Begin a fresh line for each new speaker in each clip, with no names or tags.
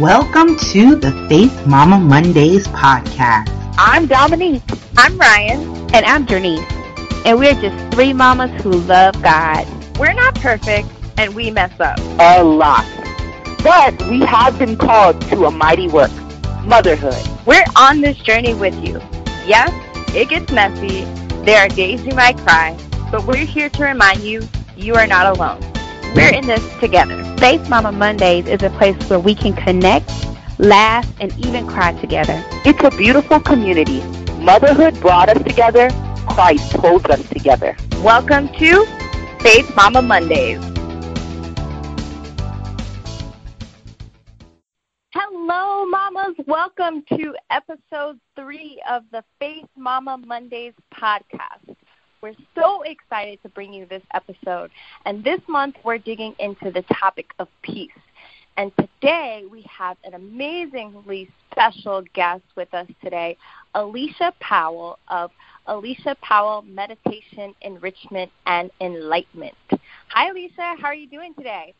Welcome to the Faith Mama Mondays podcast.
I'm Dominique.
I'm Ryan.
And I'm Janice. And we're just three mamas who love God.
We're not perfect, and we mess up.
A lot. But we have been called to a mighty work motherhood.
We're on this journey with you. Yes, it gets messy. There are days you might cry, but we're here to remind you you are not alone. We're in this together.
Faith Mama Mondays is a place where we can connect, laugh, and even cry together.
It's a beautiful community. Motherhood brought us together. Christ holds us together.
Welcome to Faith Mama Mondays. Hello, mamas. Welcome to episode three of the Faith Mama Mondays podcast. We're so excited to bring you this episode. And this month, we're digging into the topic of peace. And today, we have an amazingly special guest with us today, Alicia Powell of Alicia Powell Meditation, Enrichment, and Enlightenment. Hi, Alicia. How are you doing today?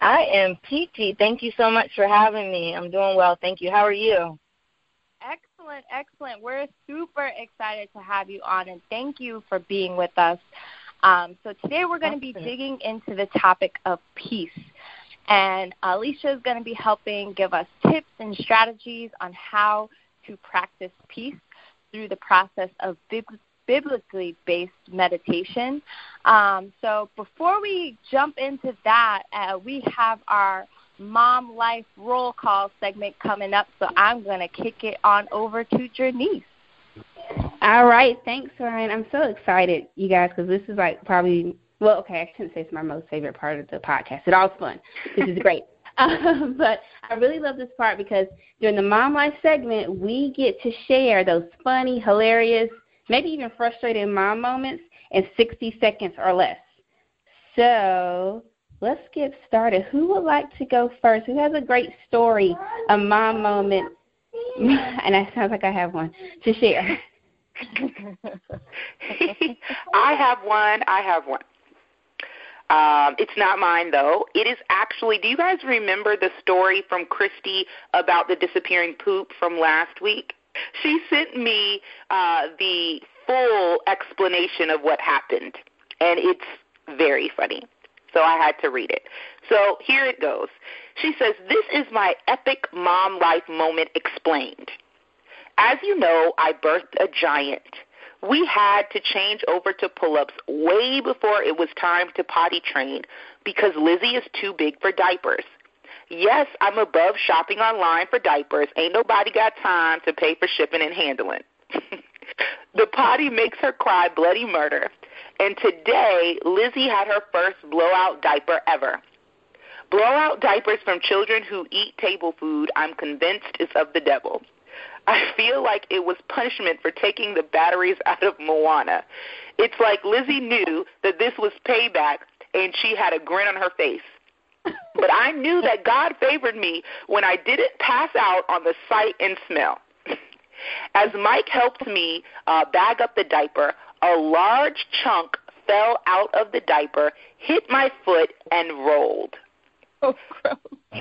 I am peachy. Thank you so much for having me. I'm doing well. Thank you. How are you?
Excellent, excellent. We're super excited to have you on, and thank you for being with us. Um, so today we're going to be digging into the topic of peace. And Alicia is going to be helping give us tips and strategies on how to practice peace through the process of biblically based meditation. Um, so before we jump into that, uh, we have our mom life roll call segment coming up, so I'm going to kick it on over to Janice.
All right, thanks, Ryan. I'm so excited, you guys, because this is like probably well, okay, I shouldn't say it's my most favorite part of the podcast. It all's fun. This is great. um, but I really love this part because during the Mom Life segment, we get to share those funny, hilarious, maybe even frustrating mom moments in 60 seconds or less. So let's get started. Who would like to go first? Who has a great story, a mom moment? And that sounds like I have one to share.
I have one. I have one. Um, it's not mine though. It is actually. Do you guys remember the story from Christy about the disappearing poop from last week? She sent me uh, the full explanation of what happened, and it's very funny. So I had to read it. So here it goes. She says, This is my epic mom life moment explained. As you know, I birthed a giant. We had to change over to pull ups way before it was time to potty train because Lizzie is too big for diapers. Yes, I'm above shopping online for diapers. Ain't nobody got time to pay for shipping and handling. the potty makes her cry bloody murder. And today, Lizzie had her first blowout diaper ever. Blowout diapers from children who eat table food, I'm convinced, is of the devil. I feel like it was punishment for taking the batteries out of Moana. It's like Lizzie knew that this was payback and she had a grin on her face. But I knew that God favored me when I didn't pass out on the sight and smell. As Mike helped me uh, bag up the diaper, a large chunk fell out of the diaper, hit my foot, and rolled.
Oh, gross.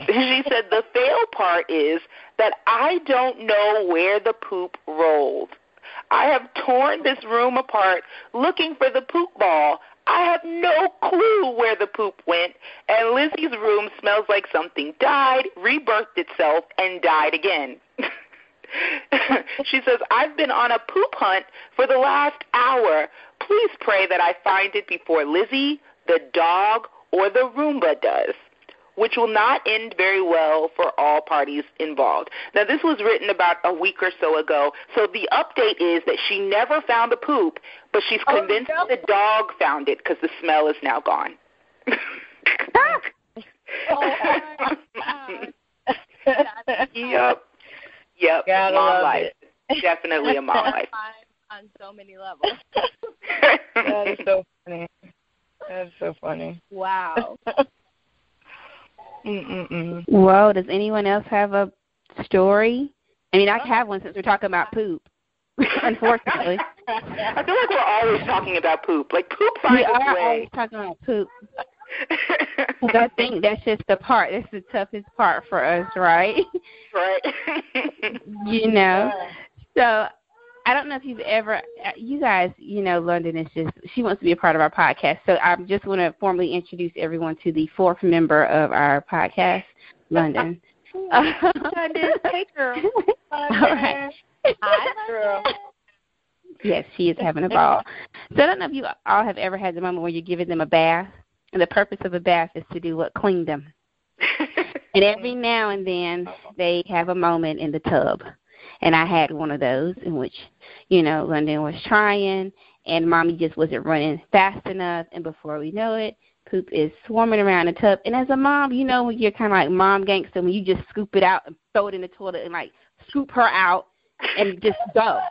She said the fail part is that I don't know where the poop rolled. I have torn this room apart looking for the poop ball. I have no clue where the poop went, and Lizzie's room smells like something died, rebirthed itself, and died again. she says, I've been on a poop hunt for the last hour. Please pray that I find it before Lizzie, the dog, or the Roomba does which will not end very well for all parties involved. Now, this was written about a week or so ago, so the update is that she never found the poop, but she's oh, convinced no. the dog found it because the smell is now gone.
oh,
yep. Yep.
Gotta
mom life.
It.
Definitely a mom life.
On so many levels.
that is so funny. That's so funny.
Wow.
Mm-mm-mm.
Well, does anyone else have a story? I mean, I have one since we're talking about poop. Unfortunately,
I feel like we're always talking about poop. Like poop finds
we
its
are
way.
always talking about poop. I think that's just the part. That's the toughest part for us, right?
Right.
you know. So I don't know if you've ever, uh, you guys, you know, London is just, she wants to be a part of our podcast. So I just want to formally introduce everyone to the fourth member of our podcast, London.
London, hey girl.
All right.
Hi, girl.
Yes, she is having a ball. So I don't know if you all have ever had the moment where you're giving them a bath, and the purpose of a bath is to do what? Clean them. and every now and then uh-huh. they have a moment in the tub. And I had one of those in which, you know, London was trying and mommy just wasn't running fast enough and before we know it, poop is swarming around the tub. And as a mom, you know when you're kinda like mom gangster when you just scoop it out and throw it in the toilet and like scoop her out and just go.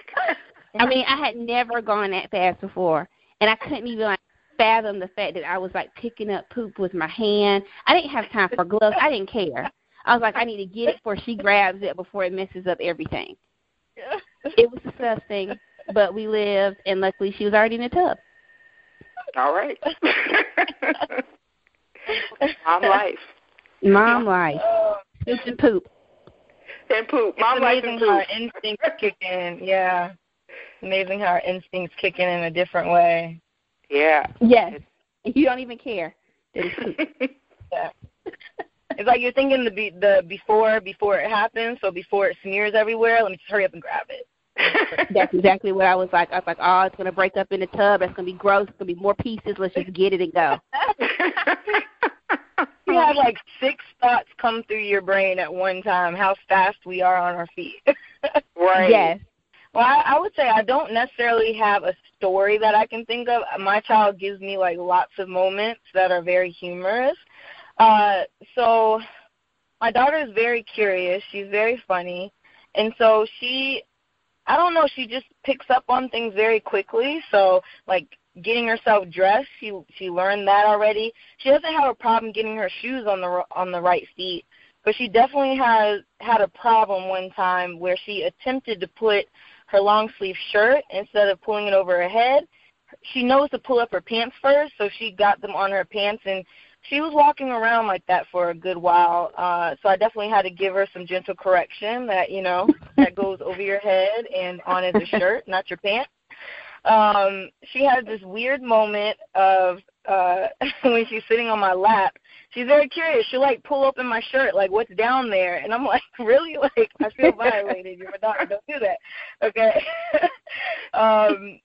I mean, I had never gone that fast before and I couldn't even like fathom the fact that I was like picking up poop with my hand. I didn't have time for gloves. I didn't care. I was like, I need to get it before she grabs it before it messes up everything. It was disgusting, but we lived, and luckily she was already in the tub.
All right. Mom life.
Mom life. Poop and poop.
And poop.
It's
Mom life
amazing
and
how our
poop.
instincts kick in. Yeah. Amazing how our instincts kick in in a different way.
Yeah.
Yes. You don't even care it's.
Yeah. It's like you're thinking the be- the before before it happens, so before it smears everywhere, let me just hurry up and grab it.
That's exactly what I was like. I was like, oh, it's gonna break up in the tub. That's gonna be gross. It's gonna be more pieces. Let's just get it and go.
You have like six thoughts come through your brain at one time. How fast we are on our feet.
right.
Yes.
Well, I, I would say I don't necessarily have a story that I can think of. My child gives me like lots of moments that are very humorous. Uh, so my daughter is very curious. She's very funny, and so she, I don't know, she just picks up on things very quickly. So like getting herself dressed, she she learned that already. She doesn't have a problem getting her shoes on the on the right feet, but she definitely has had a problem one time where she attempted to put her long sleeve shirt instead of pulling it over her head. She knows to pull up her pants first, so she got them on her pants and she was walking around like that for a good while. Uh so I definitely had to give her some gentle correction that, you know, that goes over your head and on is a shirt, not your pants. Um she had this weird moment of uh when she's sitting on my lap she's very curious. She'll like pull open my shirt, like what's down there, and I'm like, really? Like I feel violated. You're a doctor. Don't do that. Okay. um,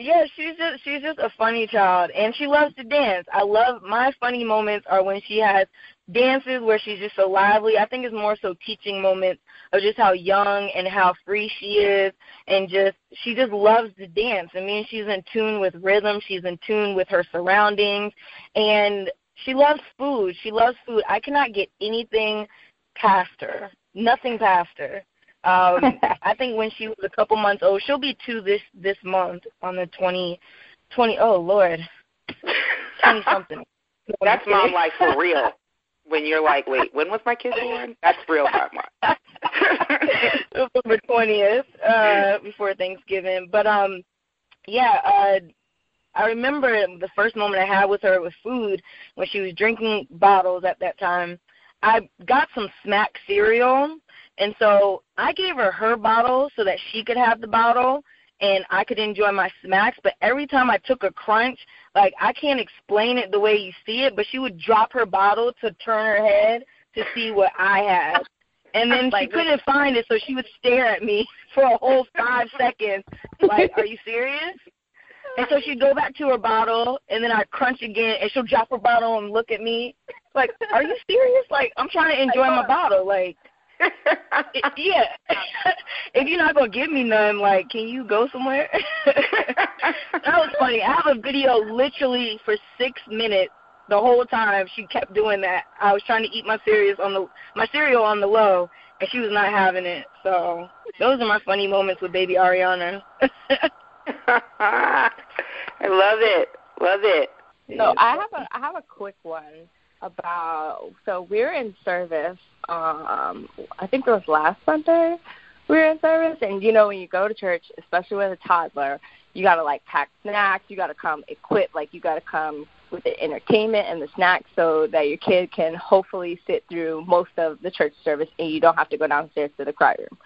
yeah, she's just she's just a funny child, and she loves to dance. I love my funny moments are when she has dances where she's just so lively. I think it's more so teaching moments of just how young and how free she is, and just she just loves to dance. I mean, she's in tune with rhythm. She's in tune with her surroundings, and she loves food. She loves food. I cannot get anything past her. Nothing past her. Um I think when she was a couple months old, she'll be two this this month on the twenty twenty oh Lord. Twenty something.
That's mom life for real. When you're like, wait, when was my kid born? That's real mom.
November twentieth, uh, before Thanksgiving. But um yeah, uh I remember the first moment I had with her with food when she was drinking bottles at that time. I got some smack cereal and so I gave her her bottle so that she could have the bottle and I could enjoy my smacks. But every time I took a crunch, like I can't explain it the way you see it, but she would drop her bottle to turn her head to see what I had. And then she couldn't find it, so she would stare at me for a whole five seconds, like, "Are you serious?" And so she'd go back to her bottle, and then I'd crunch again, and she'll drop her bottle and look at me, like, "Are you serious? Like, I'm trying to enjoy my bottle, like." it- yeah. if you're not gonna give me none, like, can you go somewhere? that was funny. I have a video literally for six minutes. The whole time she kept doing that. I was trying to eat my cereal on the my cereal on the low, and she was not having it. So those are my funny moments with baby Ariana.
I love it. Love it.
So I have a I have a quick one about so we're in service. Um, I think it was last Sunday we were in service, and you know when you go to church, especially with a toddler, you gotta like pack snacks. You gotta come equipped, like you gotta come with the entertainment and the snacks so that your kid can hopefully sit through most of the church service and you don't have to go downstairs to the cry room.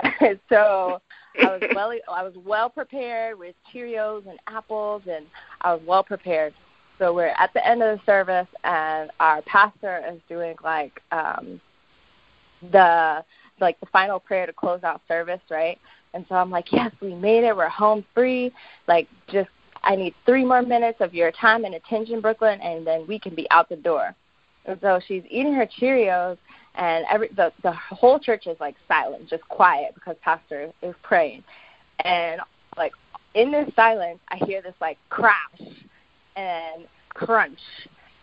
so I was well I was well prepared with Cheerios and apples and I was well prepared. So we're at the end of the service and our pastor is doing like um the like the final prayer to close out service, right? And so I'm like, Yes, we made it, we're home free, like just I need three more minutes of your time and attention, Brooklyn, and then we can be out the door. And so she's eating her Cheerios, and every the the whole church is like silent, just quiet because pastor is praying, and like in this silence, I hear this like crash and crunch.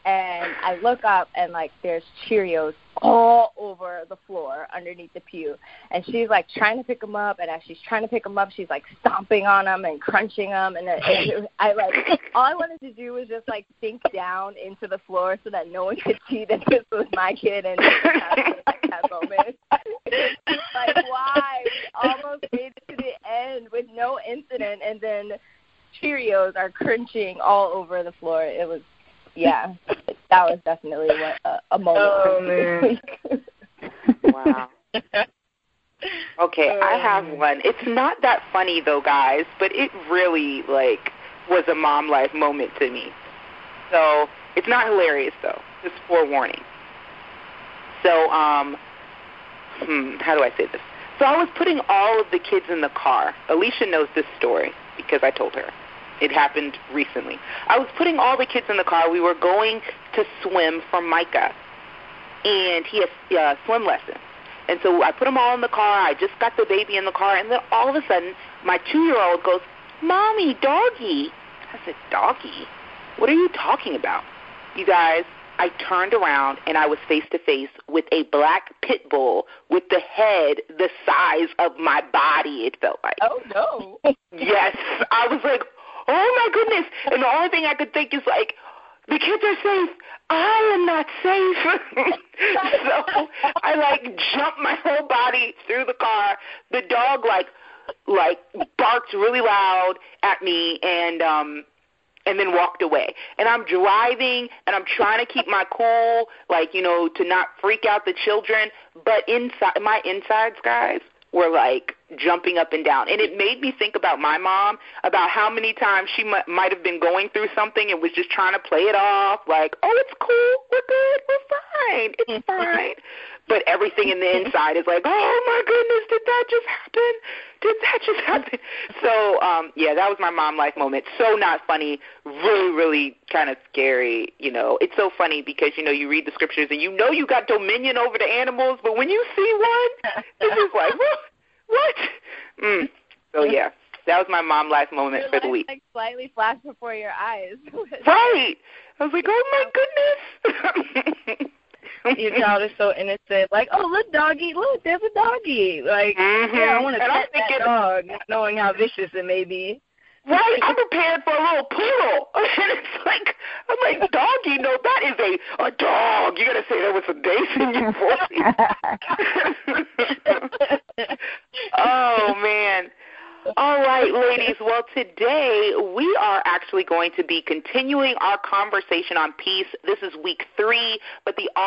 And I look up and like there's Cheerios all over the floor underneath the pew, and she's like trying to pick them up, and as she's trying to pick them up, she's like stomping on them and crunching them, and it, it, I like all I wanted to do was just like sink down into the floor so that no one could see that this was my kid and like that moment. It's like why we almost made it to the end with no incident, and then Cheerios are crunching all over the floor. It was yeah, that was definitely what, a, a moment.
Oh man! wow. Okay, I have one. It's not that funny though, guys, but it really like was a mom life moment to me. So it's not hilarious though. Just forewarning. So um, hmm, how do I say this? So I was putting all of the kids in the car. Alicia knows this story because I told her. It happened recently. I was putting all the kids in the car. We were going to swim for Micah, and he has a uh, swim lesson. And so I put them all in the car. I just got the baby in the car, and then all of a sudden, my two-year-old goes, "Mommy, doggy." I said, "Doggy? What are you talking about?" You guys, I turned around and I was face to face with a black pit bull with the head the size of my body. It felt like.
Oh no.
yes, I was like, oh my goodness. And the only thing I could think is like, the kids are safe. I am not safe. so I like jumped my whole body through the car. The dog like like barked really loud at me and um and then walked away. And I'm driving and I'm trying to keep my cool, like, you know, to not freak out the children, but inside my insides, guys, were like jumping up and down. And it made me think about my mom, about how many times she m- might have been going through something and was just trying to play it off, like, oh, it's cool, we're good, we're fine, it's fine. But everything in the inside is like, oh my goodness, did that just happen? Did that just happen? So, um, yeah, that was my mom life moment. So not funny, really, really kind of scary. You know, it's so funny because you know you read the scriptures and you know you got dominion over the animals, but when you see one, it's just like, what? What? Mm. So yeah, that was my mom life moment
Your
for the week.
Like slightly flashed before your eyes.
right. I was like, oh my goodness.
Your child is so innocent. Like, oh look, doggy, look, there's a doggy. Like,
mm-hmm.
yeah, I want to pet that dog, not knowing how vicious it may be.
Right, I'm prepared for a little poodle, and it's like I'm like doggy. No, that is a a dog. You gotta say that with some bass in your voice. oh man. All right, ladies. Well, today we are actually going to be continuing our conversation on peace. This is week three,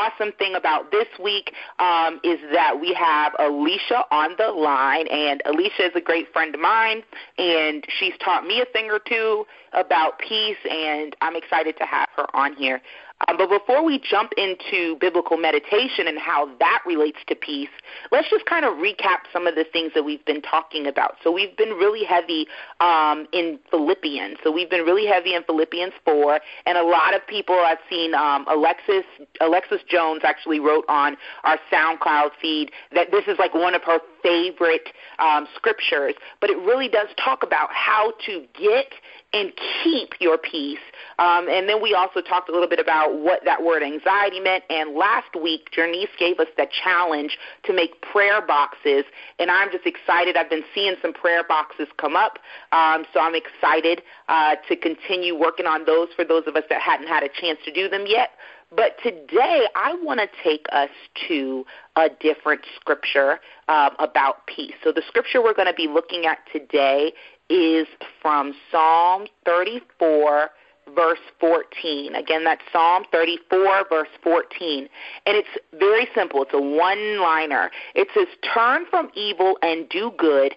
awesome thing about this week um, is that we have Alicia on the line, and Alicia is a great friend of mine, and she's taught me a thing or two about peace, and I'm excited to have her on here. Um, but before we jump into biblical meditation and how that relates to peace, let's just kind of recap some of the things that we've been talking about. So we've been really heavy um, in Philippians. So we've been really heavy in Philippians 4, and a lot of people I've seen, um, Alexis, Alexis Jones actually wrote on our SoundCloud feed that this is like one of her favorite um, scriptures, but it really does talk about how to get and keep your peace. Um, and then we also talked a little bit about what that word anxiety meant. And last week, Janice gave us the challenge to make prayer boxes. And I'm just excited. I've been seeing some prayer boxes come up. Um, so I'm excited uh, to continue working on those for those of us that hadn't had a chance to do them yet. But today, I want to take us to a different scripture um, about peace. So, the scripture we're going to be looking at today is from Psalm 34, verse 14. Again, that's Psalm 34, verse 14. And it's very simple. It's a one liner. It says, Turn from evil and do good,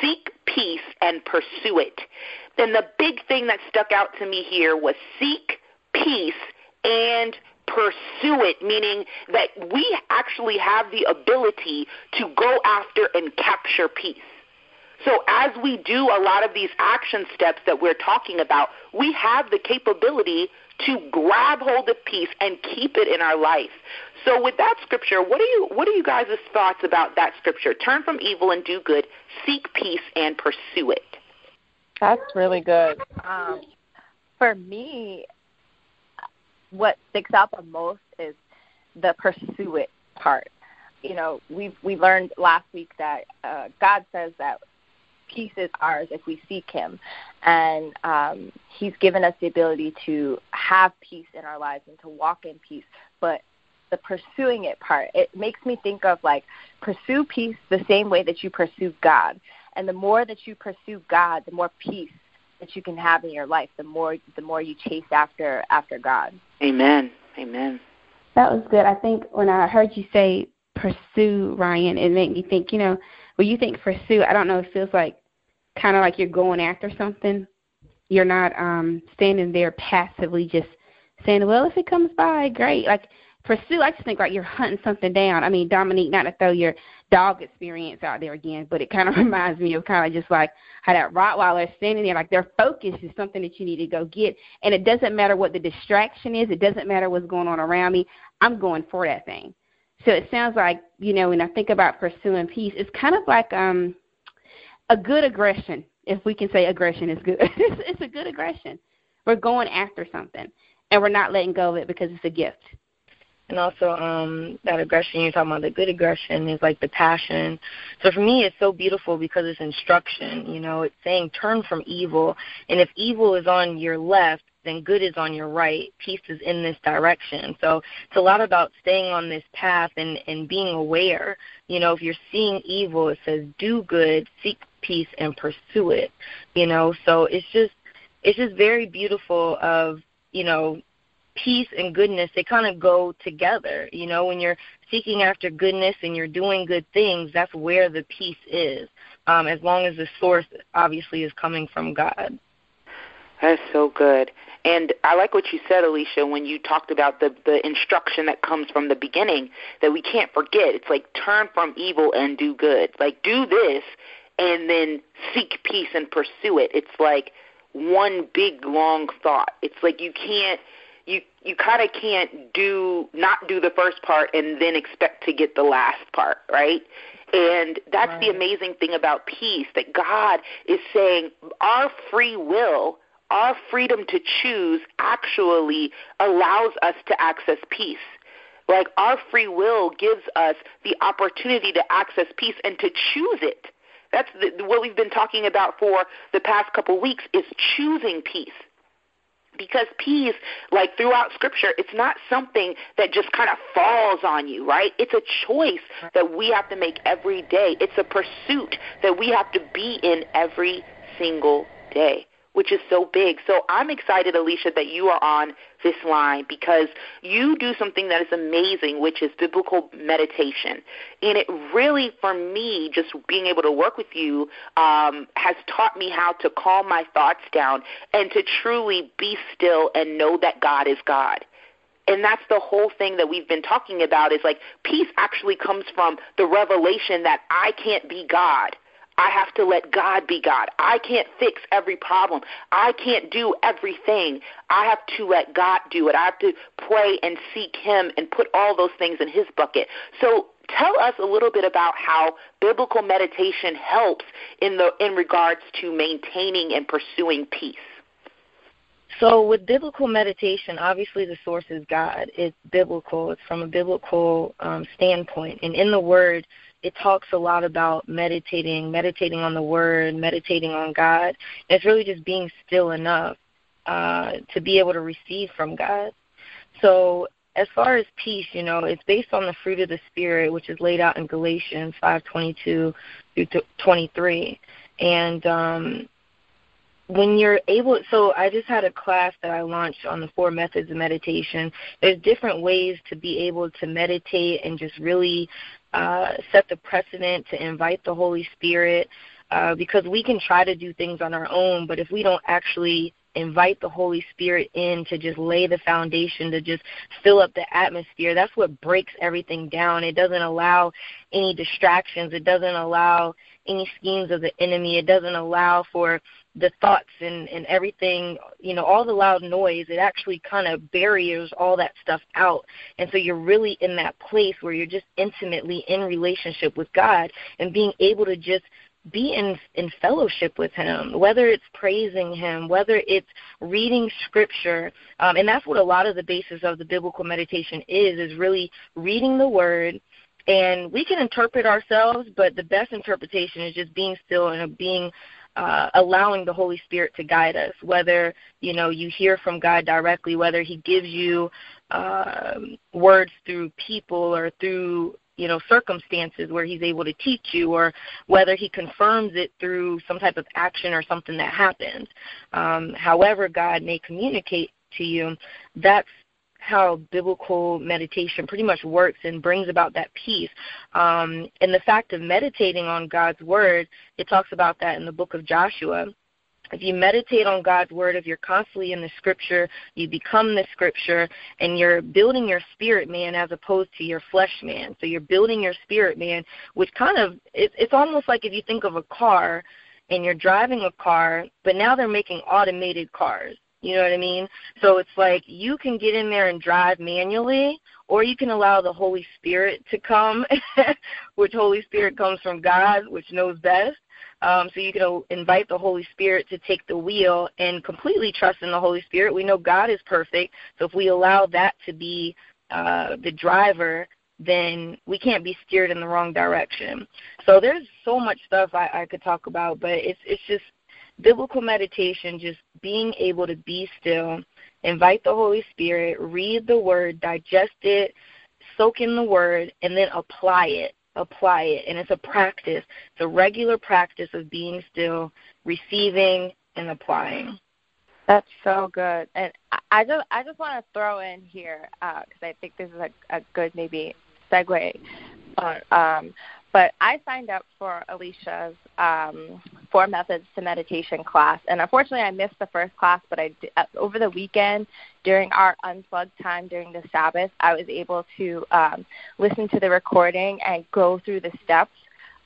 seek peace and pursue it. Then the big thing that stuck out to me here was seek peace and pursue it, meaning that we actually have the ability to go after and capture peace. So as we do a lot of these action steps that we're talking about, we have the capability to grab hold of peace and keep it in our life. So with that scripture, what are you what are you guys' thoughts about that scripture? Turn from evil and do good, seek peace and pursue it.
That's really good. Um, for me, what sticks out the most is the pursue it part. You know, we've we learned last week that uh, God says that peace is ours if we seek Him, and um, He's given us the ability to have peace in our lives and to walk in peace. But the pursuing it part, it makes me think of like pursue peace the same way that you pursue God, and the more that you pursue God, the more peace that you can have in your life, the more the more you chase after after God.
Amen. Amen.
That was good. I think when I heard you say pursue Ryan, it made me think, you know, when you think pursue, I don't know, it feels like kind of like you're going after something. You're not um standing there passively just saying, Well, if it comes by, great. Like pursue, I just think like you're hunting something down. I mean, Dominique, not to throw your dog experience out there again, but it kind of reminds me of kind of just like how that Rottweiler is standing there, like their focus is something that you need to go get. And it doesn't matter what the distraction is, it doesn't matter what's going on around me. I'm going for that thing. So it sounds like, you know, when I think about pursuing peace, it's kind of like um a good aggression, if we can say aggression is good. it's, it's a good aggression. We're going after something and we're not letting go of it because it's a gift
and also um that aggression you're talking about the good aggression is like the passion. So for me it's so beautiful because it's instruction you know it's saying turn from evil. And if evil is on your left then good is on your right. Peace is in this direction. So it's a lot about staying on this path and and being aware. You know if you're seeing evil it says do good seek peace and pursue it you know? So it's just it's just very beautiful of you know peace and goodness they kind of go together you know when you're seeking after goodness and you're doing good things that's where the peace is um as long as the source obviously is coming from god
that's so good and I like what you said, Alicia, when you talked about the the instruction that comes from the beginning that we can't forget. It's like turn from evil and do good. Like do this and then seek peace and pursue it. It's like one big long thought. It's like you can't you you kind of can't do not do the first part and then expect to get the last part, right? And that's right. the amazing thing about peace that God is saying our free will, our freedom to choose actually allows us to access peace. Like our free will gives us the opportunity to access peace and to choose it. That's the, what we've been talking about for the past couple weeks is choosing peace because peace, like throughout Scripture, it's not something that just kind of falls on you, right? It's a choice that we have to make every day. It's a pursuit that we have to be in every single day which is so big. So I'm excited, Alicia, that you are on this line because you do something that is amazing, which is biblical meditation. And it really, for me, just being able to work with you um, has taught me how to calm my thoughts down and to truly be still and know that God is God and that's the whole thing that we've been talking about is like peace actually comes from the revelation that I can't be God. I have to let God be God. I can't fix every problem. I can't do everything. I have to let God do it. I have to pray and seek Him and put all those things in His bucket. So tell us a little bit about how biblical meditation helps in the in regards to maintaining and pursuing peace.
So, with biblical meditation, obviously the source is God. It's biblical. It's from a biblical um, standpoint, and in the Word, it talks a lot about meditating, meditating on the Word, meditating on God. It's really just being still enough uh, to be able to receive from God. So, as far as peace, you know, it's based on the fruit of the Spirit, which is laid out in Galatians 5:22 through 23, and um, when you're able so i just had a class that i launched on the four methods of meditation there's different ways to be able to meditate and just really uh, set the precedent to invite the holy spirit uh, because we can try to do things on our own but if we don't actually invite the holy spirit in to just lay the foundation to just fill up the atmosphere that's what breaks everything down. It doesn't allow any distractions. It doesn't allow any schemes of the enemy. It doesn't allow for the thoughts and and everything you know all the loud noise it actually kind of barriers all that stuff out. And so you're really in that place where you're just intimately in relationship with god and being able to just be in in fellowship with him whether it's praising him whether it's reading scripture. Um, and that's what a lot of the basis of the biblical meditation is is really reading the word. And we can interpret ourselves but the best interpretation is just being still and being uh, allowing the Holy Spirit to guide us, whether you know you hear from God directly, whether He gives you uh, words through people or through you know circumstances where He's able to teach you, or whether He confirms it through some type of action or something that happens. Um, however, God may communicate to you, that's how biblical meditation pretty much works and brings about that peace. Um, and the fact of meditating on God's word, it talks about that in the book of Joshua. If you meditate on God's word, if you're constantly in the scripture, you become the scripture, and you're building your spirit man as opposed to your flesh man. So you're building your spirit man, which kind of it's, it's almost like if you think of a car and you're driving a car, but now they're making automated cars. You know what I mean? So it's like you can get in there and drive manually, or you can allow the Holy Spirit to come, which Holy Spirit comes from God, which knows best. Um, so you can invite the Holy Spirit to take the wheel and completely trust in the Holy Spirit. We know God is perfect, so if we allow that to be uh, the driver, then we can't be steered in the wrong direction. So there's so much stuff I, I could talk about, but it's it's just biblical meditation, just being able to be still, invite the Holy Spirit, read the Word, digest it, soak in the Word, and then apply it. Apply it. And it's a practice. It's a regular practice of being still, receiving, and applying.
That's so good, and I just I just want to throw in here because uh, I think this is a, a good maybe segue. Uh, um, but I signed up for Alicia's um, Four Methods to Meditation class, and unfortunately, I missed the first class. But I over the weekend during our unplugged time during the Sabbath, I was able to um, listen to the recording and go through the steps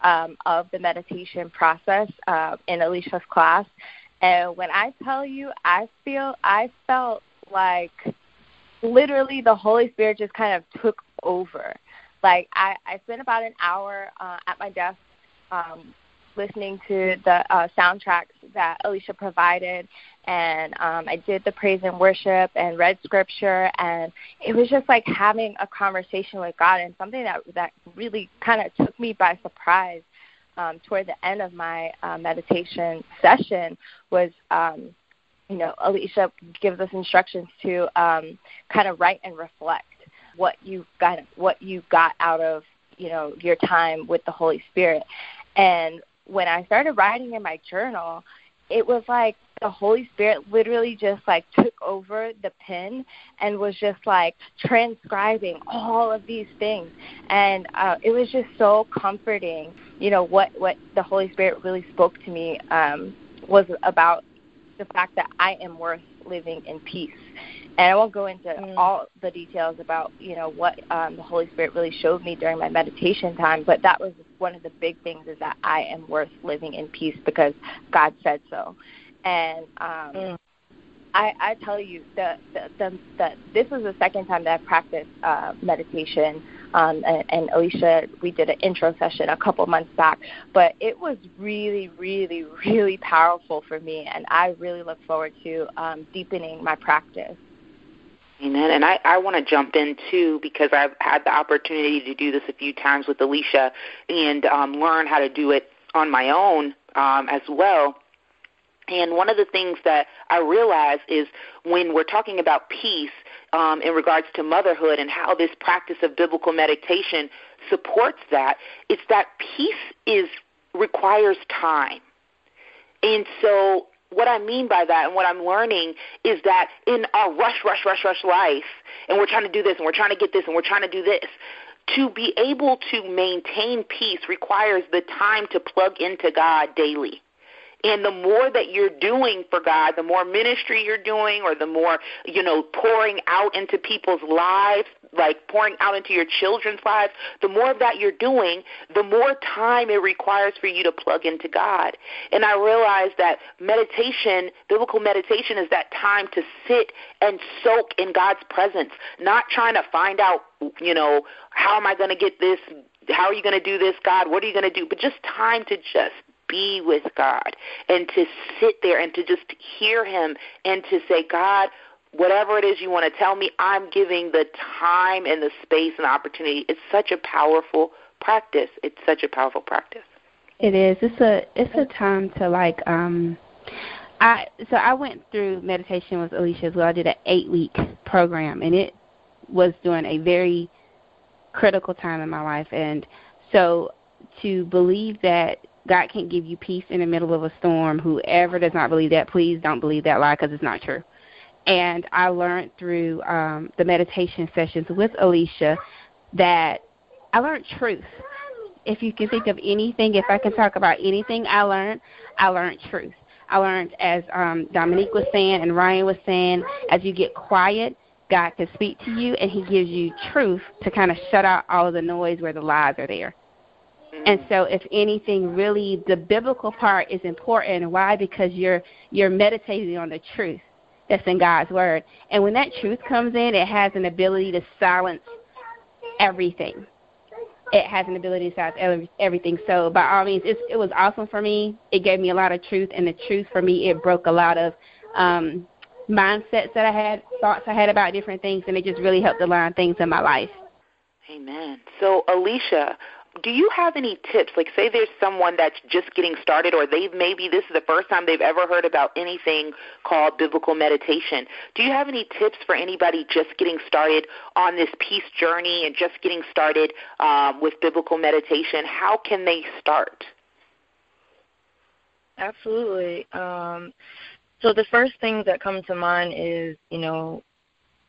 um, of the meditation process uh, in Alicia's class. And when I tell you, I feel I felt like literally the Holy Spirit just kind of took over like I, I spent about an hour uh, at my desk um, listening to the uh, soundtracks that Alicia provided, and um, I did the praise and worship and read scripture, and it was just like having a conversation with God, and something that that really kind of took me by surprise. Um, toward the end of my uh, meditation session was um, you know, Alicia gives us instructions to um, kind of write and reflect what you got what you got out of you know your time with the Holy Spirit. And when I started writing in my journal, it was like the Holy Spirit literally just like took over the pen and was just like transcribing all of these things, and uh, it was just so comforting. You know what what the Holy Spirit really spoke to me um, was about the fact that I am worth living in peace and I won't go into mm. all the details about you know what um, the Holy Spirit really showed me during my meditation time, but that was one of the big things is that I am worth living in peace because God said so, and um, mm. I, I tell you the, the the the this was the second time that I practiced uh, meditation. Um, and, and Alicia, we did an intro session a couple months back, but it was really, really, really powerful for me, and I really look forward to um, deepening my practice.
Amen. And I, I want to jump in too because I've had the opportunity to do this a few times with Alicia and um, learn how to do it on my own um, as well. And one of the things that I realize is when we're talking about peace um, in regards to motherhood and how this practice of biblical meditation supports that, it's that peace is requires time. And so what I mean by that and what I'm learning is that in our rush, rush, rush, rush life, and we're trying to do this and we're trying to get this and we're trying to do this, to be able to maintain peace requires the time to plug into God daily. And the more that you're doing for God, the more ministry you're doing or the more, you know, pouring out into people's lives, like pouring out into your children's lives, the more of that you're doing, the more time it requires for you to plug into God. And I realized that meditation, biblical meditation is that time to sit and soak in God's presence, not trying to find out, you know, how am I going to get this how are you going to do this, God? What are you going to do? But just time to just be with God and to sit there and to just hear Him and to say, God, whatever it is you want to tell me, I'm giving the time and the space and opportunity. It's such a powerful practice. It's such a powerful practice.
It is. It's a it's a time to like um I so I went through meditation with Alicia as well. I did an eight week program and it was during a very critical time in my life and so to believe that God can't give you peace in the middle of a storm. Whoever does not believe that, please don't believe that lie because it's not true. And I learned through um, the meditation sessions with Alicia that I learned truth. If you can think of anything, if I can talk about anything I learned, I learned truth. I learned, as um, Dominique was saying and Ryan was saying, as you get quiet, God can speak to you and He gives you truth to kind of shut out all of the noise where the lies are there. And so, if anything, really, the biblical part is important. Why? Because you're you're meditating on the truth that's in God's word, and when that truth comes in, it has an ability to silence everything. It has an ability to silence everything. So, by all means, it was awesome for me. It gave me a lot of truth, and the truth for me, it broke a lot of um, mindsets that I had, thoughts I had about different things, and it just really helped align things in my life.
Amen. So, Alicia, do you have any tips? Like, say there's someone that's just getting started, or they've maybe this is the first time they've ever heard about anything called biblical meditation. Do you have any tips for anybody just getting started on this peace journey and just getting started um, with biblical meditation? How can they start?
Absolutely. Um, so the first things that come to mind is, you know,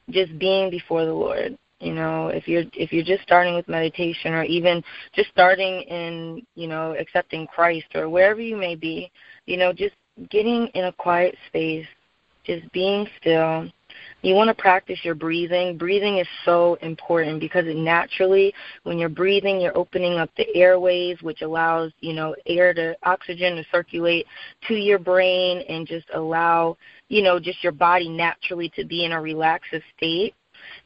just being before the Lord you know if you're if you're just starting with meditation or even just starting in you know accepting christ or wherever you may be you know just getting in a quiet space just being still. You want to practice your breathing. Breathing is so important because it naturally when you're breathing you're opening up the airways which allows you know air to oxygen to circulate to your brain and just allow you know just your body naturally to be in a relaxed state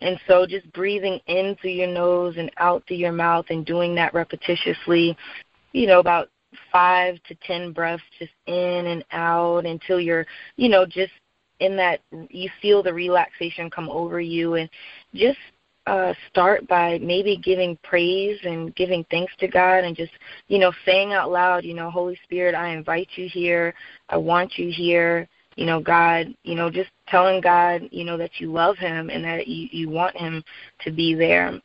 and so just breathing in through your nose and out through your mouth and doing that repetitiously, you know, about five to ten breaths just in and out until you're, you know, just in that you feel the relaxation come over you and just uh, start by maybe giving praise and giving thanks to God and just, you know, saying out loud, you know, Holy Spirit, I invite you here. I want you here you know god you know just telling god you know that you love him and that you you want him to be there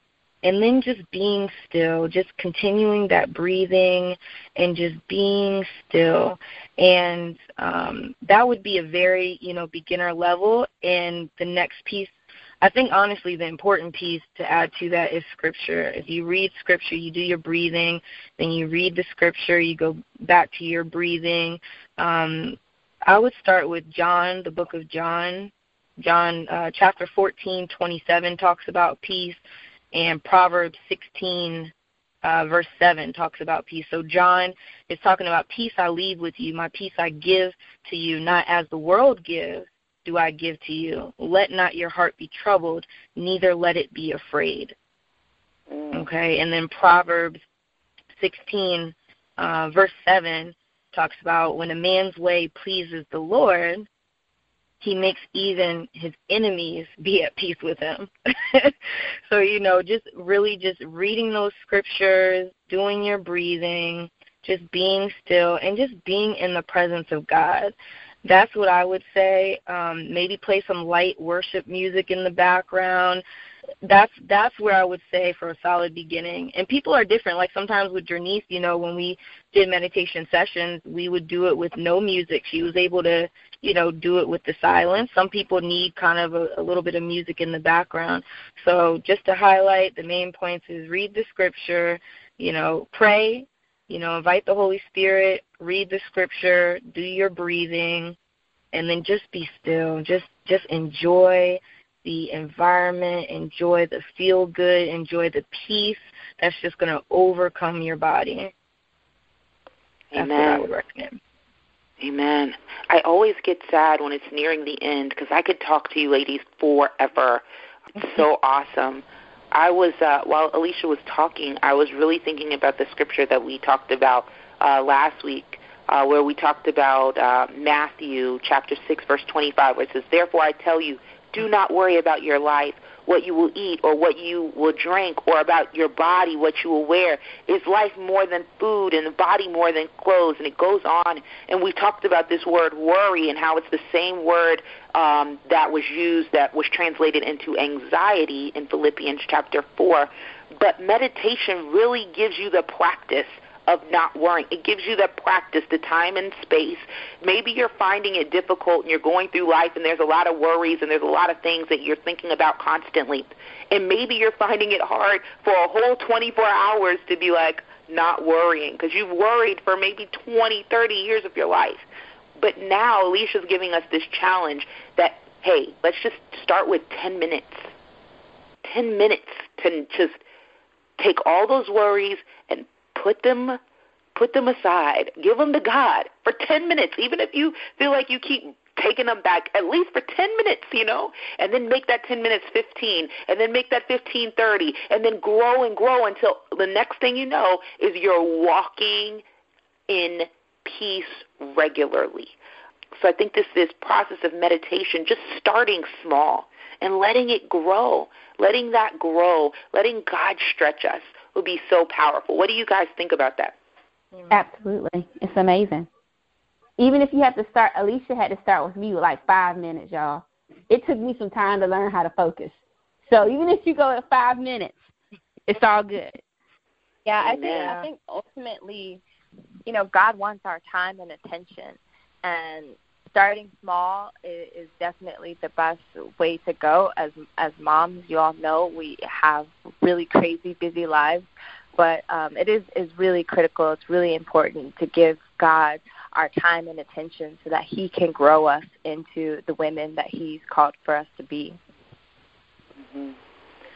and then just being still just continuing that breathing and just being still and um that would be a very you know beginner level and the next piece I think honestly the important piece to add to that is scripture. If you read scripture, you do your breathing, then you read the scripture, you go back to your breathing. Um, I would start with John, the book of John. John uh, chapter 14, 27 talks about peace, and Proverbs 16, uh, verse 7 talks about peace. So John is talking about peace I leave with you, my peace I give to you, not as the world gives do I give to you. Let not your heart be troubled, neither let it be afraid. Mm. Okay, and then Proverbs 16, uh, verse 7 talks about when a man's way pleases the Lord, he makes even his enemies be at peace with him. so, you know, just really just reading those scriptures, doing your breathing, just being still, and just being in the presence of God. That's what I would say. Um, maybe play some light worship music in the background. That's that's where I would say for a solid beginning. And people are different. Like sometimes with Janice, you know, when we did meditation sessions, we would do it with no music. She was able to, you know, do it with the silence. Some people need kind of a, a little bit of music in the background. So just to highlight the main points is read the scripture, you know, pray, you know, invite the Holy Spirit, read the scripture, do your breathing, and then just be still. Just just enjoy the environment, enjoy the feel good, enjoy the peace that's just going to overcome your body. That's
Amen.
what I would recommend.
Amen. I always get sad when it's nearing the end because I could talk to you ladies forever. It's so awesome. I was uh, while Alicia was talking, I was really thinking about the scripture that we talked about uh, last week, uh, where we talked about uh, Matthew chapter six, verse twenty-five, where it says, "Therefore I tell you, do not worry about your life, what you will eat or what you will drink, or about your body, what you will wear. Is life more than food and the body more than clothes? And it goes on. And we talked about this word worry and how it's the same word um, that was used, that was translated into anxiety in Philippians chapter 4. But meditation really gives you the practice of not worrying. It gives you the practice, the time and space. Maybe you're finding it difficult and you're going through life and there's a lot of worries and there's a lot of things that you're thinking about constantly. And maybe you're finding it hard for a whole 24 hours to be like not worrying because you've worried for maybe 20, 30 years of your life. But now Alicia's giving us this challenge that, hey, let's just start with 10 minutes. 10 minutes to just take all those worries put them put them aside. Give them to God for 10 minutes, even if you feel like you keep taking them back at least for 10 minutes, you know, and then make that 10 minutes 15, and then make that 15 30, and then grow and grow until the next thing you know is you're walking in peace regularly. So I think this this process of meditation, just starting small and letting it grow, letting that grow, letting God stretch us would be so powerful. What do you guys think about that?
Absolutely. It's amazing. Even if you have to start, Alicia had to start with me with like five minutes, y'all. It took me some time to learn how to focus. So even if you go at five minutes, it's all good.
Yeah, I think I think ultimately, you know, God wants our time and attention, and starting small is, is definitely the best way to go. As as moms, you all know we have really crazy busy lives, but um, it is is really critical. It's really important to give God our time and attention so that He can grow us into the women that He's called for us to be.
Mm-hmm.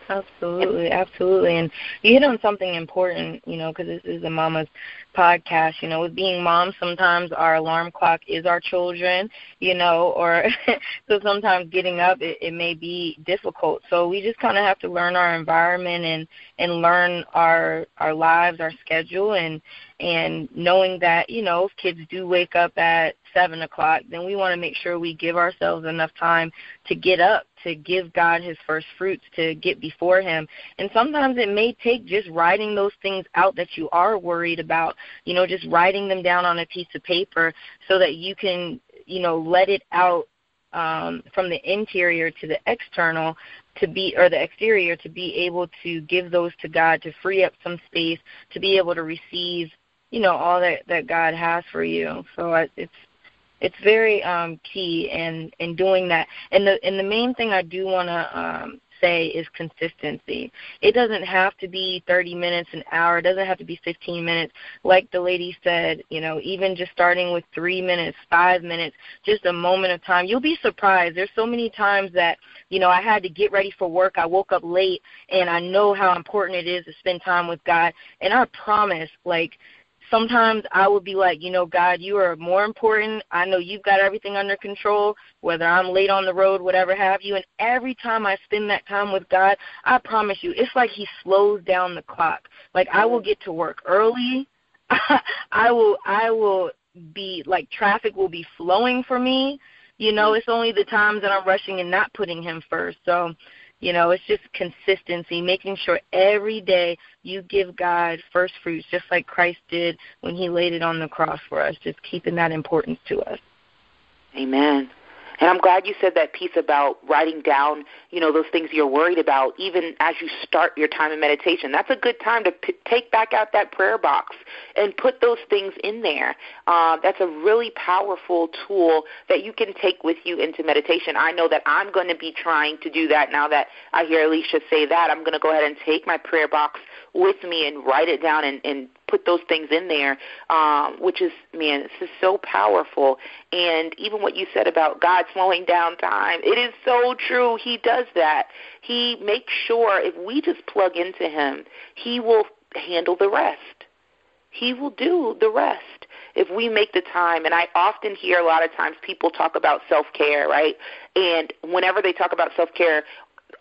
Absolutely, absolutely. And you hit on something important, you know, because this is a mama's podcast. You know, with being moms, sometimes our alarm clock is our children, you know, or so sometimes getting up it, it may be difficult. So we just kind of have to learn our environment and and learn our our lives, our schedule, and and knowing that you know if kids do wake up at seven o'clock, then we want to make sure we give ourselves enough time to get up, to give God His first fruits, to get before Him. And sometimes it may take just writing those things out that you are worried about, you know, just writing them down on a piece of paper so that you can, you know, let it out um, from the interior to the external to be or the exterior to be able to give those to God to free up some space to be able to receive you know all that that God has for you. So it's it's very um, key in in doing that. And the and the main thing I do want to um, say is consistency. It doesn't have to be 30 minutes, an hour. It doesn't have to be 15 minutes. Like the lady said, you know, even just starting with three minutes, five minutes, just a moment of time. You'll be surprised. There's so many times that you know I had to get ready for work. I woke up late, and I know how important it is to spend time with God. And I promise, like sometimes I would be like, you know, God, you are more important. I know you've got everything under control, whether I'm late on the road, whatever have you. And every time I spend that time with God, I promise you, it's like He slows down the clock. Like I will get to work early. I will, I will be like traffic will be flowing for me. You know, it's only the times that I'm rushing and not putting Him first. So you know, it's just consistency, making sure every day you give God first fruits, just like Christ did when He laid it on the cross for us, just keeping that importance to us.
Amen. And I'm glad you said that piece about writing down, you know, those things you're worried about, even as you start your time in meditation. That's a good time to p- take back out that prayer box and put those things in there. Uh, that's a really powerful tool that you can take with you into meditation. I know that I'm going to be trying to do that now that I hear Alicia say that. I'm going to go ahead and take my prayer box with me and write it down and, and put those things in there, um, which is, man, this is so powerful. And even what you said about God slowing down time, it is so true. He does that. He makes sure if we just plug into Him, He will handle the rest. He will do the rest if we make the time. And I often hear a lot of times people talk about self care, right? And whenever they talk about self care,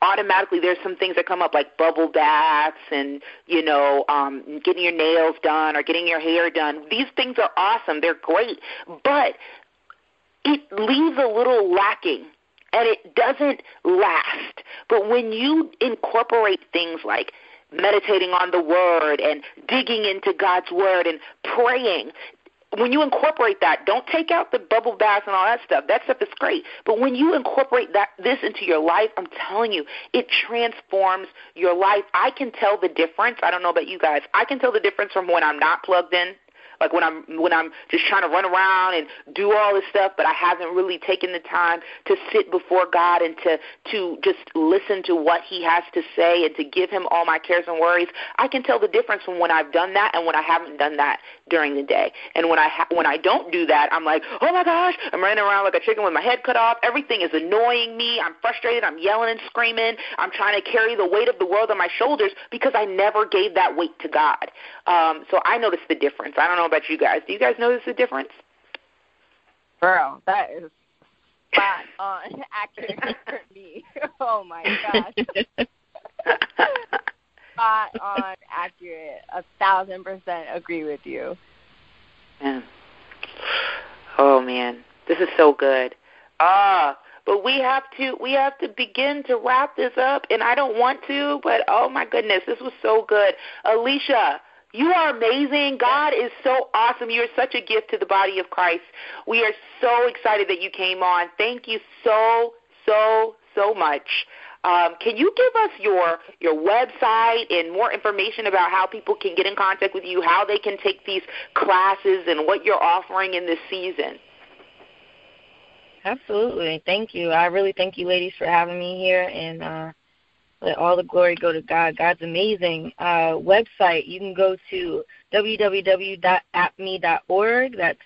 automatically there's some things that come up like bubble baths and you know um getting your nails done or getting your hair done. These things are awesome. They're great. But it leaves a little lacking and it doesn't last. But when you incorporate things like meditating on the word and digging into God's word and praying when you incorporate that, don't take out the bubble baths and all that stuff. That stuff is great. But when you incorporate that this into your life, I'm telling you, it transforms your life. I can tell the difference. I don't know about you guys. I can tell the difference from when I'm not plugged in like when I'm when I'm just trying to run around and do all this stuff, but I haven't really taken the time to sit before God and to to just listen to what He has to say and to give Him all my cares and worries. I can tell the difference from when I've done that and when I haven't done that during the day. And when I ha- when I don't do that, I'm like, oh my gosh, I'm running around like a chicken with my head cut off. Everything is annoying me. I'm frustrated. I'm yelling and screaming. I'm trying to carry the weight of the world on my shoulders because I never gave that weight to God. Um, so I notice the difference. I don't know about you guys. Do you guys notice the difference?
Girl, that is spot on accurate for me. Oh my gosh. Spot on accurate. A thousand percent agree with you.
Yeah. Oh man, this is so good. Ah, but we have to we have to begin to wrap this up, and I don't want to, but oh my goodness, this was so good, Alicia. You are amazing. God is so awesome. You're such a gift to the body of Christ. We are so excited that you came on. Thank you so, so, so much. Um, can you give us your your website and more information about how people can get in contact with you, how they can take these classes, and what you're offering in this season?
Absolutely. Thank you. I really thank you, ladies, for having me here, and uh, let all the glory go to God. God's amazing. Uh, website, you can go to www.apmee.org. That's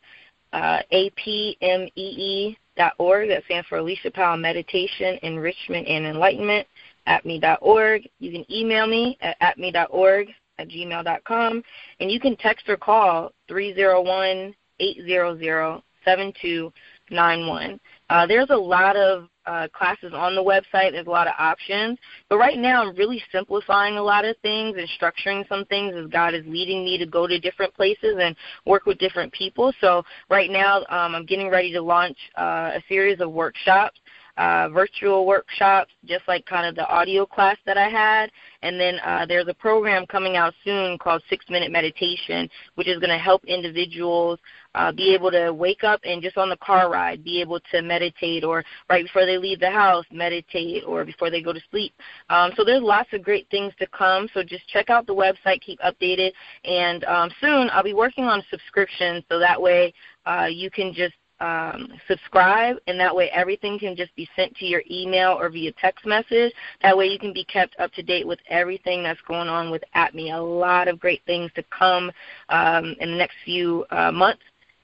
uh, A-P-M-E-E That stands for Alicia Powell Meditation, Enrichment, and Enlightenment. Apmee.org. You can email me at apmee.org at gmail.com. And you can text or call 301 800 7291. Uh, there's a lot of uh, classes on the website. There's a lot of options. But right now, I'm really simplifying a lot of things and structuring some things as God is leading me to go to different places and work with different people. So right now, um, I'm getting ready to launch uh, a series of workshops uh, virtual workshops, just like kind of the audio class that I had. And then uh, there's a program coming out soon called Six Minute Meditation, which is going to help individuals uh, be able to wake up and just on the car ride, be able to meditate, or right before they leave the house, meditate, or before they go to sleep. Um, so there's lots of great things to come. So just check out the website, keep updated, and um, soon I'll be working on subscriptions, so that way uh, you can just um, subscribe, and that way everything can just be sent to your email or via text message. That way you can be kept up to date with everything that's going on with APMEE. A lot of great things to come um, in the next few uh, months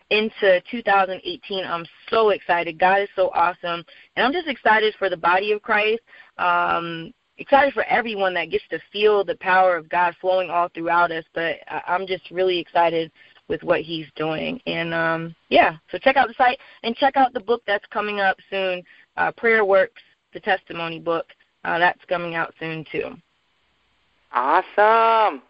into 2018. I'm so excited. God is so awesome. And I'm just excited for the body of Christ. Um, excited for everyone that gets to feel the power of God flowing all throughout us. But I'm just really excited with what he's doing. And um, yeah, so check out the site and check out the book that's coming up soon, uh, Prayer Works, the testimony book. Uh, that's coming out soon too.
Awesome.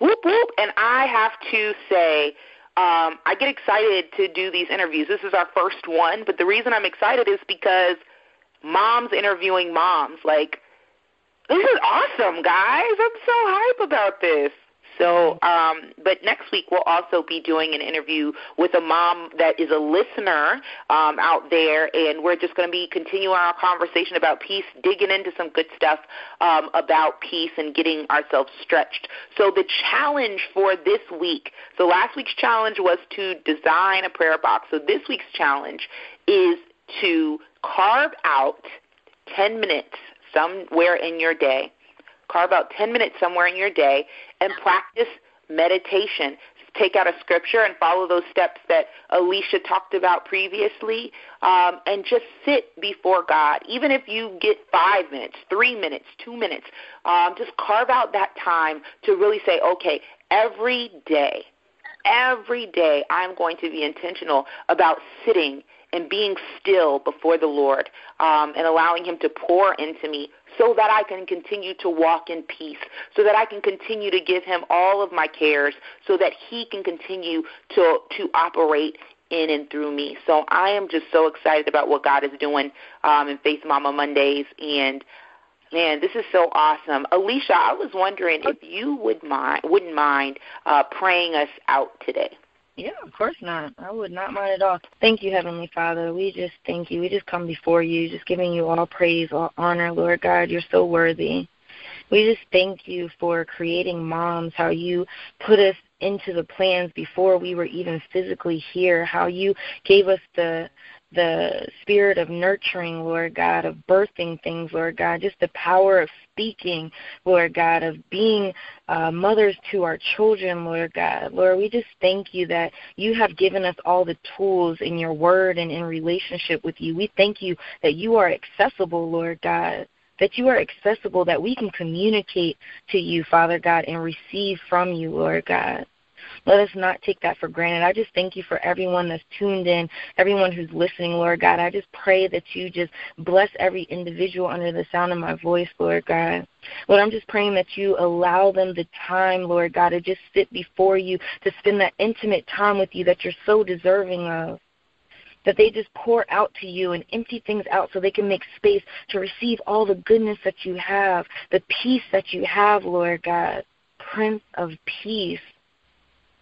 Whoop whoop. And I have to say, um, I get excited to do these interviews. This is our first one, but the reason I'm excited is because moms interviewing moms. Like, this is awesome, guys. I'm so hype about this. So, um, but next week we'll also be doing an interview with a mom that is a listener um, out there, and we're just going to be continuing our conversation about peace, digging into some good stuff um, about peace and getting ourselves stretched. So the challenge for this week, so last week's challenge was to design a prayer box. So this week's challenge is to carve out 10 minutes somewhere in your day. Carve out 10 minutes somewhere in your day and practice meditation. Take out a scripture and follow those steps that Alicia talked about previously, um, and just sit before God. Even if you get five minutes, three minutes, two minutes, um, just carve out that time to really say, okay, every day, every day, I'm going to be intentional about sitting and being still before the Lord um, and allowing Him to pour into me so that I can continue to walk in peace, so that I can continue to give Him all of my cares, so that He can continue to, to operate in and through me. So I am just so excited about what God is doing um, in Faith Mama Mondays. And man, this is so awesome. Alicia, I was wondering if you would mind, wouldn't mind uh, praying us out today.
Yeah, of course not. I would not mind at all. Thank you, Heavenly Father. We just thank you. We just come before you, just giving you all praise, all honor, Lord God. You're so worthy. We just thank you for creating moms, how you put us into the plans before we were even physically here, how you gave us the the spirit of nurturing, Lord God, of birthing things, Lord God, just the power of speaking, Lord God, of being uh, mothers to our children, Lord God. Lord, we just thank you that you have given us all the tools in your word and in relationship with you. We thank you that you are accessible, Lord God that you are accessible, that we can communicate to you, Father God, and receive from you, Lord God. Let us not take that for granted. I just thank you for everyone that's tuned in, everyone who's listening, Lord God. I just pray that you just bless every individual under the sound of my voice, Lord God. Lord, I'm just praying that you allow them the time, Lord God, to just sit before you, to spend that intimate time with you that you're so deserving of that they just pour out to you and empty things out so they can make space to receive all the goodness that you have, the peace that you have, Lord God. Prince of Peace.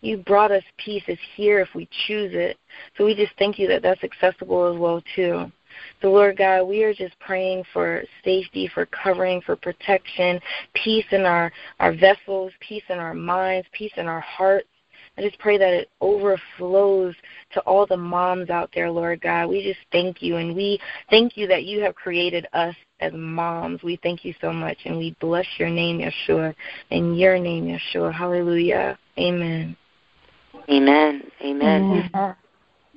You brought us peace. is here if we choose it. So we just thank you that that's accessible as well too. So Lord God, we are just praying for safety, for covering, for protection, peace in our our vessels, peace in our minds, peace in our hearts. I just pray that it overflows to all the moms out there, Lord God. We just thank you and we thank you that you have created us as moms. We thank you so much and we bless your name, Yeshua. In your name, Yeshua. Hallelujah. Amen.
Amen. Amen.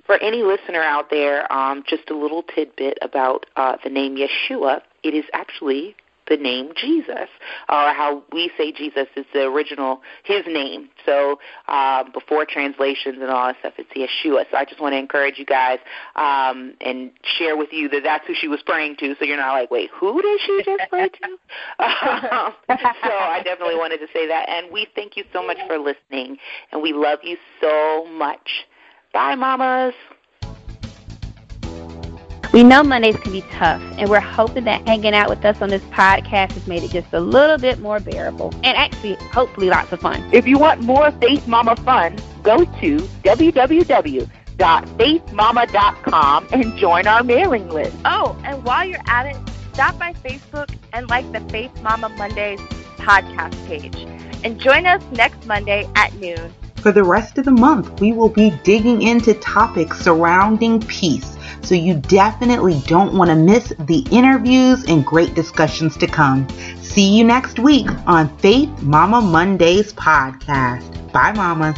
For any listener out there, um, just a little tidbit about uh, the name Yeshua. It is actually the name Jesus, or how we say Jesus is the original, his name. So um, before translations and all that stuff, it's Yeshua. So I just want to encourage you guys um, and share with you that that's who she was praying to. So you're not like, wait, who did she just pray to? um, so I definitely wanted to say that. And we thank you so much for listening, and we love you so much. Bye, mamas.
We know Mondays can be tough, and we're hoping that hanging out with us on this podcast has made it just a little bit more bearable and actually, hopefully, lots of fun.
If you want more Faith Mama fun, go to www.faithmama.com and join our mailing list.
Oh, and while you're at it, stop by Facebook and like the Faith Mama Mondays podcast page. And join us next Monday at noon.
For the rest of the month, we will be digging into topics surrounding peace so you definitely don't want to miss the interviews and great discussions to come. See you next week on Faith Mama Mondays podcast. Bye, mamas.